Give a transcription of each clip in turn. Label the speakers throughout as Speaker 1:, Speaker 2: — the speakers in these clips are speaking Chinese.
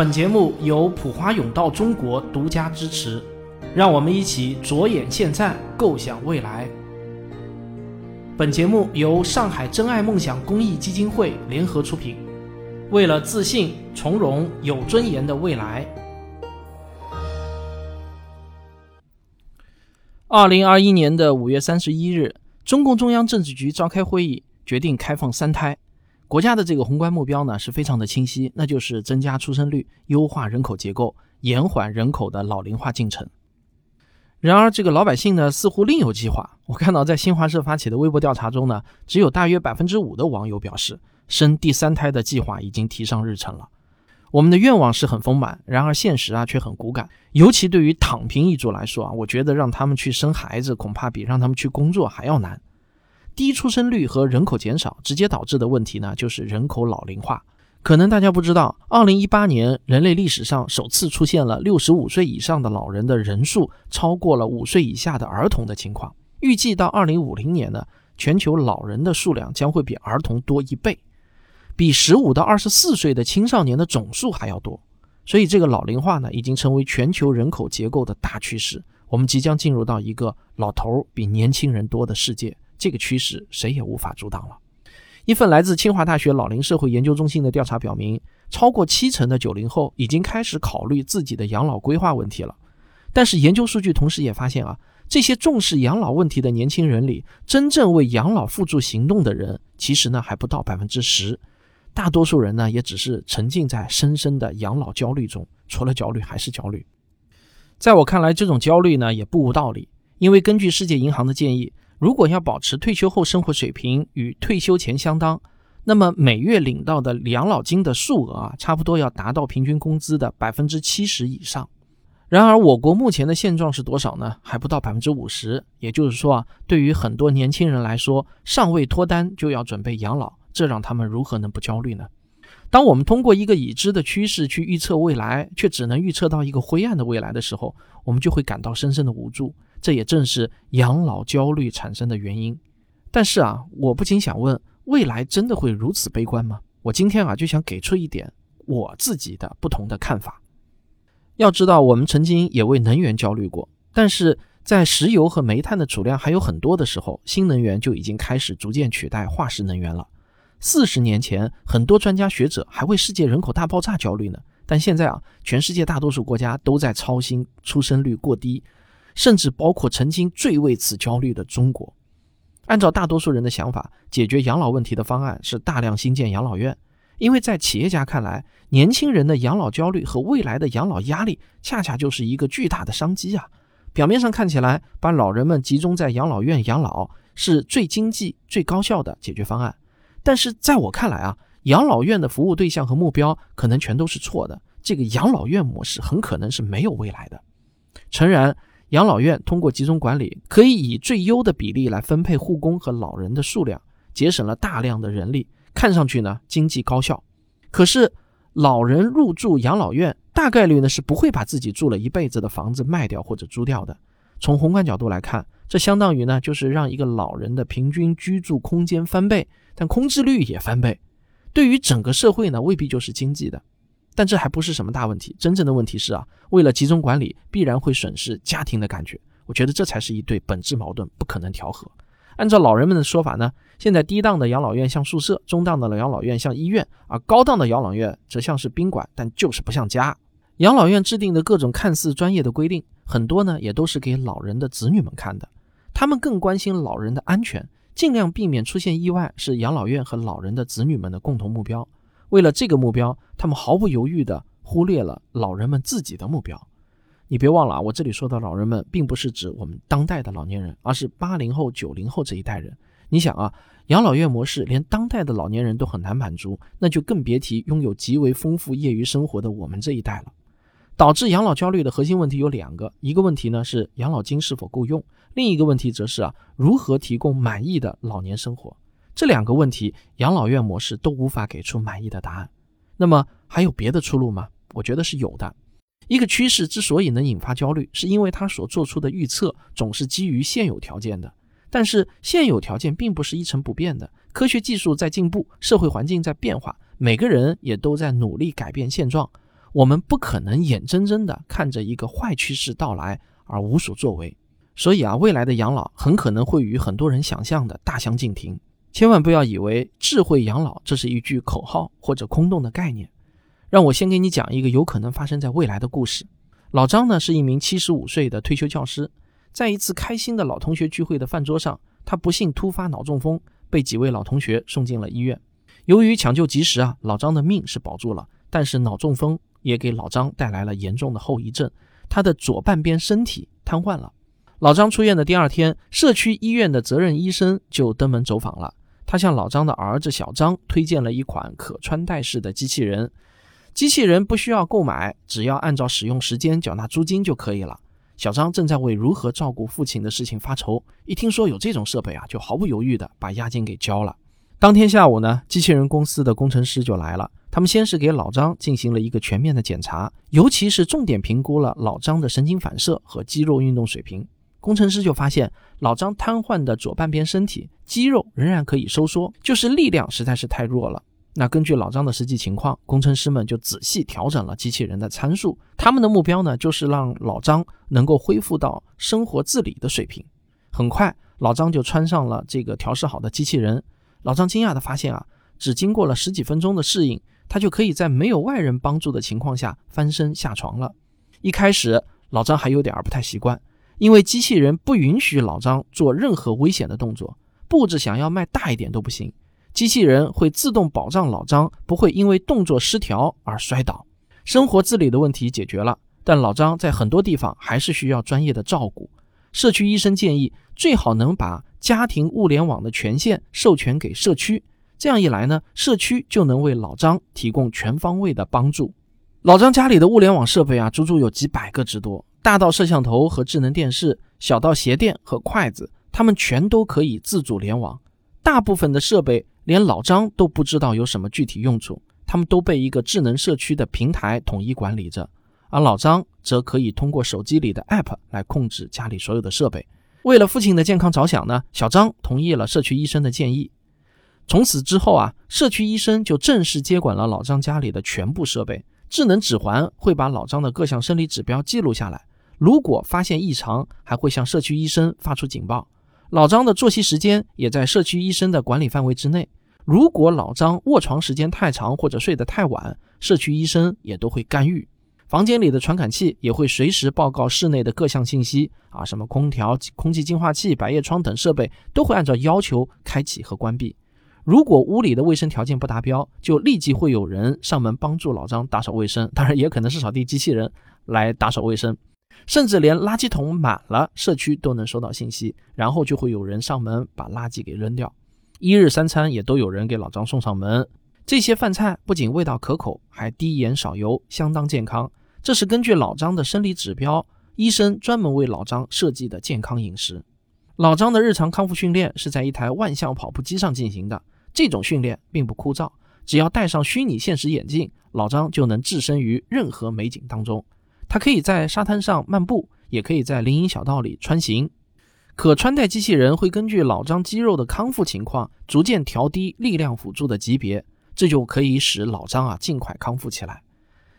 Speaker 1: 本节目由普华永道中国独家支持，让我们一起着眼现在，构想未来。本节目由上海真爱梦想公益基金会联合出品，为了自信、从容、有尊严的未来。二零二一年的五月三十一日，中共中央政治局召开会议，决定开放三胎。国家的这个宏观目标呢是非常的清晰，那就是增加出生率、优化人口结构、延缓人口的老龄化进程。然而，这个老百姓呢似乎另有计划。我看到在新华社发起的微博调查中呢，只有大约百分之五的网友表示生第三胎的计划已经提上日程了。我们的愿望是很丰满，然而现实啊却很骨感。尤其对于躺平一族来说啊，我觉得让他们去生孩子，恐怕比让他们去工作还要难。低出生率和人口减少直接导致的问题呢，就是人口老龄化。可能大家不知道，二零一八年人类历史上首次出现了六十五岁以上的老人的人数超过了五岁以下的儿童的情况。预计到二零五零年呢，全球老人的数量将会比儿童多一倍，比十五到二十四岁的青少年的总数还要多。所以，这个老龄化呢，已经成为全球人口结构的大趋势。我们即将进入到一个老头比年轻人多的世界。这个趋势谁也无法阻挡了。一份来自清华大学老龄社会研究中心的调查表明，超过七成的九零后已经开始考虑自己的养老规划问题了。但是研究数据同时也发现啊，这些重视养老问题的年轻人里，真正为养老付诸行动的人，其实呢还不到百分之十。大多数人呢也只是沉浸在深深的养老焦虑中，除了焦虑还是焦虑。在我看来，这种焦虑呢也不无道理，因为根据世界银行的建议。如果要保持退休后生活水平与退休前相当，那么每月领到的养老金的数额啊，差不多要达到平均工资的百分之七十以上。然而，我国目前的现状是多少呢？还不到百分之五十。也就是说啊，对于很多年轻人来说，尚未脱单就要准备养老，这让他们如何能不焦虑呢？当我们通过一个已知的趋势去预测未来，却只能预测到一个灰暗的未来的时候，我们就会感到深深的无助。这也正是养老焦虑产生的原因。但是啊，我不禁想问：未来真的会如此悲观吗？我今天啊就想给出一点我自己的不同的看法。要知道，我们曾经也为能源焦虑过，但是在石油和煤炭的储量还有很多的时候，新能源就已经开始逐渐取代化石能源了。四十年前，很多专家学者还为世界人口大爆炸焦虑呢，但现在啊，全世界大多数国家都在操心出生率过低。甚至包括曾经最为此焦虑的中国。按照大多数人的想法，解决养老问题的方案是大量新建养老院，因为在企业家看来，年轻人的养老焦虑和未来的养老压力，恰恰就是一个巨大的商机啊！表面上看起来，把老人们集中在养老院养老是最经济、最高效的解决方案，但是在我看来啊，养老院的服务对象和目标可能全都是错的。这个养老院模式很可能是没有未来的。诚然。养老院通过集中管理，可以以最优的比例来分配护工和老人的数量，节省了大量的人力，看上去呢经济高效。可是，老人入住养老院，大概率呢是不会把自己住了一辈子的房子卖掉或者租掉的。从宏观角度来看，这相当于呢就是让一个老人的平均居住空间翻倍，但空置率也翻倍。对于整个社会呢，未必就是经济的。但这还不是什么大问题，真正的问题是啊，为了集中管理，必然会损失家庭的感觉。我觉得这才是一对本质矛盾，不可能调和。按照老人们的说法呢，现在低档的养老院像宿舍，中档的养老院像医院，而高档的养老院则像是宾馆，但就是不像家。养老院制定的各种看似专业的规定，很多呢也都是给老人的子女们看的，他们更关心老人的安全，尽量避免出现意外，是养老院和老人的子女们的共同目标。为了这个目标，他们毫不犹豫地忽略了老人们自己的目标。你别忘了啊，我这里说的老人们，并不是指我们当代的老年人，而是八零后、九零后这一代人。你想啊，养老院模式连当代的老年人都很难满足，那就更别提拥有极为丰富业余生活的我们这一代了。导致养老焦虑的核心问题有两个，一个问题呢是养老金是否够用，另一个问题则是啊如何提供满意的老年生活。这两个问题，养老院模式都无法给出满意的答案。那么还有别的出路吗？我觉得是有的。一个趋势之所以能引发焦虑，是因为它所做出的预测总是基于现有条件的。但是现有条件并不是一成不变的，科学技术在进步，社会环境在变化，每个人也都在努力改变现状。我们不可能眼睁睁地看着一个坏趋势到来而无所作为。所以啊，未来的养老很可能会与很多人想象的大相径庭。千万不要以为智慧养老这是一句口号或者空洞的概念。让我先给你讲一个有可能发生在未来的故事。老张呢是一名七十五岁的退休教师，在一次开心的老同学聚会的饭桌上，他不幸突发脑中风，被几位老同学送进了医院。由于抢救及时啊，老张的命是保住了，但是脑中风也给老张带来了严重的后遗症，他的左半边身体瘫痪了。老张出院的第二天，社区医院的责任医生就登门走访了。他向老张的儿子小张推荐了一款可穿戴式的机器人，机器人不需要购买，只要按照使用时间缴纳租金就可以了。小张正在为如何照顾父亲的事情发愁，一听说有这种设备啊，就毫不犹豫地把押金给交了。当天下午呢，机器人公司的工程师就来了，他们先是给老张进行了一个全面的检查，尤其是重点评估了老张的神经反射和肌肉运动水平。工程师就发现，老张瘫痪的左半边身体肌肉仍然可以收缩，就是力量实在是太弱了。那根据老张的实际情况，工程师们就仔细调整了机器人的参数。他们的目标呢，就是让老张能够恢复到生活自理的水平。很快，老张就穿上了这个调试好的机器人。老张惊讶地发现啊，只经过了十几分钟的适应，他就可以在没有外人帮助的情况下翻身下床了。一开始，老张还有点儿不太习惯。因为机器人不允许老张做任何危险的动作，步子想要迈大一点都不行。机器人会自动保障老张不会因为动作失调而摔倒。生活自理的问题解决了，但老张在很多地方还是需要专业的照顾。社区医生建议，最好能把家庭物联网的权限授权给社区，这样一来呢，社区就能为老张提供全方位的帮助。老张家里的物联网设备啊，足足有几百个之多。大到摄像头和智能电视，小到鞋垫和筷子，它们全都可以自主联网。大部分的设备连老张都不知道有什么具体用处，他们都被一个智能社区的平台统一管理着，而老张则可以通过手机里的 App 来控制家里所有的设备。为了父亲的健康着想呢，小张同意了社区医生的建议。从此之后啊，社区医生就正式接管了老张家里的全部设备。智能指环会把老张的各项生理指标记录下来。如果发现异常，还会向社区医生发出警报。老张的作息时间也在社区医生的管理范围之内。如果老张卧床时间太长或者睡得太晚，社区医生也都会干预。房间里的传感器也会随时报告室内的各项信息啊，什么空调、空气净化器、百叶窗等设备都会按照要求开启和关闭。如果屋里的卫生条件不达标，就立即会有人上门帮助老张打扫卫生，当然也可能是扫地机器人来打扫卫生。甚至连垃圾桶满了，社区都能收到信息，然后就会有人上门把垃圾给扔掉。一日三餐也都有人给老张送上门。这些饭菜不仅味道可口，还低盐少油，相当健康。这是根据老张的生理指标，医生专门为老张设计的健康饮食。老张的日常康复训练是在一台万向跑步机上进行的。这种训练并不枯燥，只要戴上虚拟现实眼镜，老张就能置身于任何美景当中。他可以在沙滩上漫步，也可以在林荫小道里穿行。可穿戴机器人会根据老张肌肉的康复情况，逐渐调低力量辅助的级别，这就可以使老张啊尽快康复起来。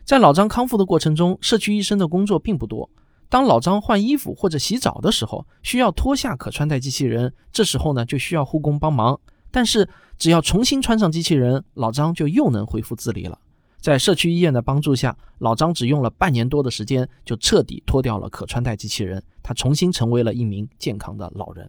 Speaker 1: 在老张康复的过程中，社区医生的工作并不多。当老张换衣服或者洗澡的时候，需要脱下可穿戴机器人，这时候呢就需要护工帮忙。但是只要重新穿上机器人，老张就又能恢复自理了。在社区医院的帮助下，老张只用了半年多的时间，就彻底脱掉了可穿戴机器人，他重新成为了一名健康的老人。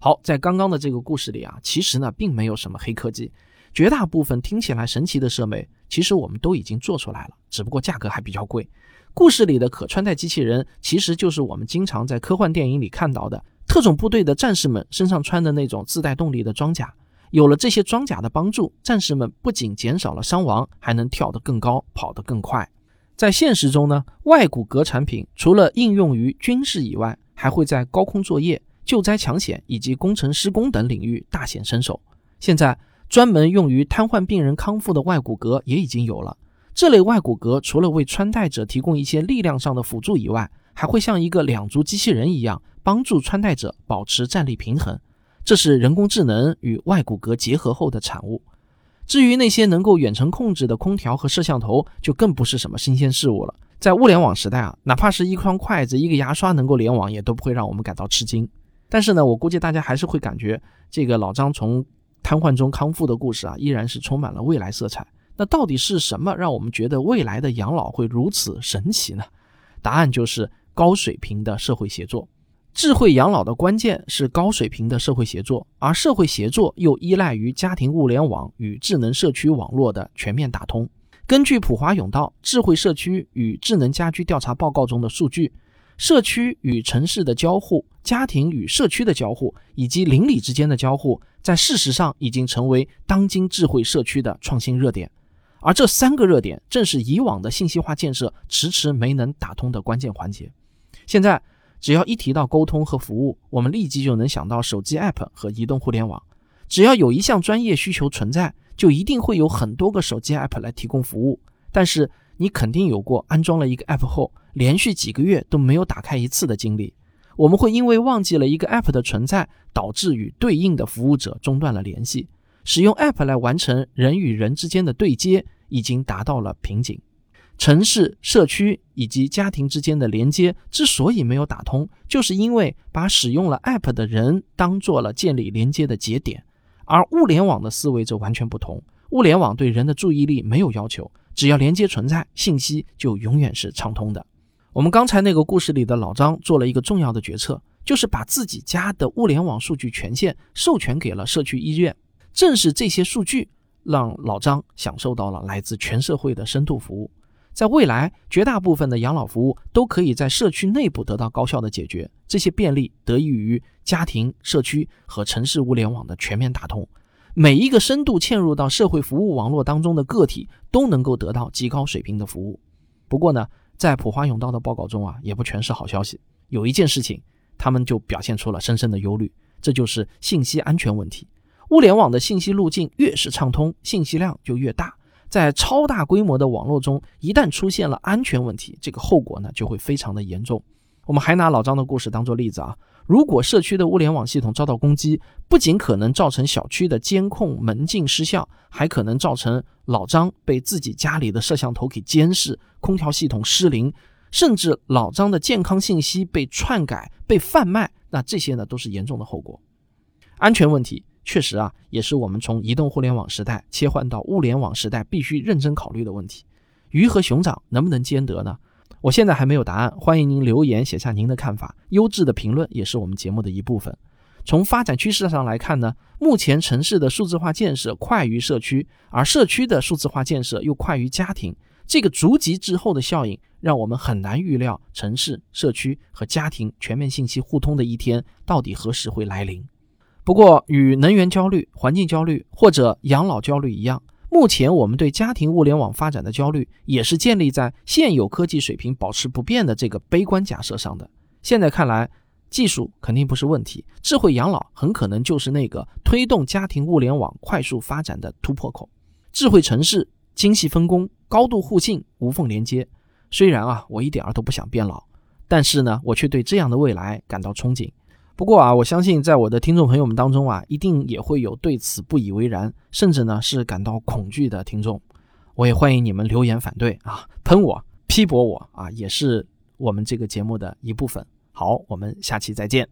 Speaker 1: 好，在刚刚的这个故事里啊，其实呢并没有什么黑科技，绝大部分听起来神奇的设备，其实我们都已经做出来了，只不过价格还比较贵。故事里的可穿戴机器人，其实就是我们经常在科幻电影里看到的特种部队的战士们身上穿的那种自带动力的装甲。有了这些装甲的帮助，战士们不仅减少了伤亡，还能跳得更高，跑得更快。在现实中呢，外骨骼产品除了应用于军事以外，还会在高空作业、救灾抢险以及工程施工等领域大显身手。现在，专门用于瘫痪病人康复的外骨骼也已经有了。这类外骨骼除了为穿戴者提供一些力量上的辅助以外，还会像一个两足机器人一样，帮助穿戴者保持站立平衡。这是人工智能与外骨骼结合后的产物。至于那些能够远程控制的空调和摄像头，就更不是什么新鲜事物了。在物联网时代啊，哪怕是一双筷子、一个牙刷能够联网，也都不会让我们感到吃惊。但是呢，我估计大家还是会感觉这个老张从瘫痪中康复的故事啊，依然是充满了未来色彩。那到底是什么让我们觉得未来的养老会如此神奇呢？答案就是高水平的社会协作。智慧养老的关键是高水平的社会协作，而社会协作又依赖于家庭物联网与智能社区网络的全面打通。根据普华永道《智慧社区与智能家居调查报告》中的数据，社区与城市的交互、家庭与社区的交互以及邻里之间的交互，在事实上已经成为当今智慧社区的创新热点。而这三个热点正是以往的信息化建设迟迟没能打通的关键环节。现在。只要一提到沟通和服务，我们立即就能想到手机 App 和移动互联网。只要有一项专业需求存在，就一定会有很多个手机 App 来提供服务。但是你肯定有过安装了一个 App 后，连续几个月都没有打开一次的经历。我们会因为忘记了一个 App 的存在，导致与对应的服务者中断了联系。使用 App 来完成人与人之间的对接，已经达到了瓶颈。城市、社区以及家庭之间的连接之所以没有打通，就是因为把使用了 App 的人当做了建立连接的节点，而物联网的思维则完全不同。物联网对人的注意力没有要求，只要连接存在，信息就永远是畅通的。我们刚才那个故事里的老张做了一个重要的决策，就是把自己家的物联网数据权限授权给了社区医院。正是这些数据，让老张享受到了来自全社会的深度服务。在未来，绝大部分的养老服务都可以在社区内部得到高效的解决。这些便利得益于家庭、社区和城市物联网的全面打通。每一个深度嵌入到社会服务网络当中的个体都能够得到极高水平的服务。不过呢，在普华永道的报告中啊，也不全是好消息。有一件事情，他们就表现出了深深的忧虑，这就是信息安全问题。物联网的信息路径越是畅通，信息量就越大。在超大规模的网络中，一旦出现了安全问题，这个后果呢就会非常的严重。我们还拿老张的故事当做例子啊，如果社区的物联网系统遭到攻击，不仅可能造成小区的监控门禁失效，还可能造成老张被自己家里的摄像头给监视，空调系统失灵，甚至老张的健康信息被篡改、被贩卖，那这些呢都是严重的后果。安全问题。确实啊，也是我们从移动互联网时代切换到物联网时代必须认真考虑的问题。鱼和熊掌能不能兼得呢？我现在还没有答案，欢迎您留言写下您的看法。优质的评论也是我们节目的一部分。从发展趋势上来看呢，目前城市的数字化建设快于社区，而社区的数字化建设又快于家庭。这个逐级滞后的效应，让我们很难预料城市、社区和家庭全面信息互通的一天到底何时会来临。不过，与能源焦虑、环境焦虑或者养老焦虑一样，目前我们对家庭物联网发展的焦虑，也是建立在现有科技水平保持不变的这个悲观假设上的。现在看来，技术肯定不是问题，智慧养老很可能就是那个推动家庭物联网快速发展的突破口。智慧城市精细分工、高度互信、无缝连接。虽然啊，我一点儿都不想变老，但是呢，我却对这样的未来感到憧憬。不过啊，我相信在我的听众朋友们当中啊，一定也会有对此不以为然，甚至呢是感到恐惧的听众。我也欢迎你们留言反对啊，喷我、批驳我啊，也是我们这个节目的一部分。好，我们下期再见。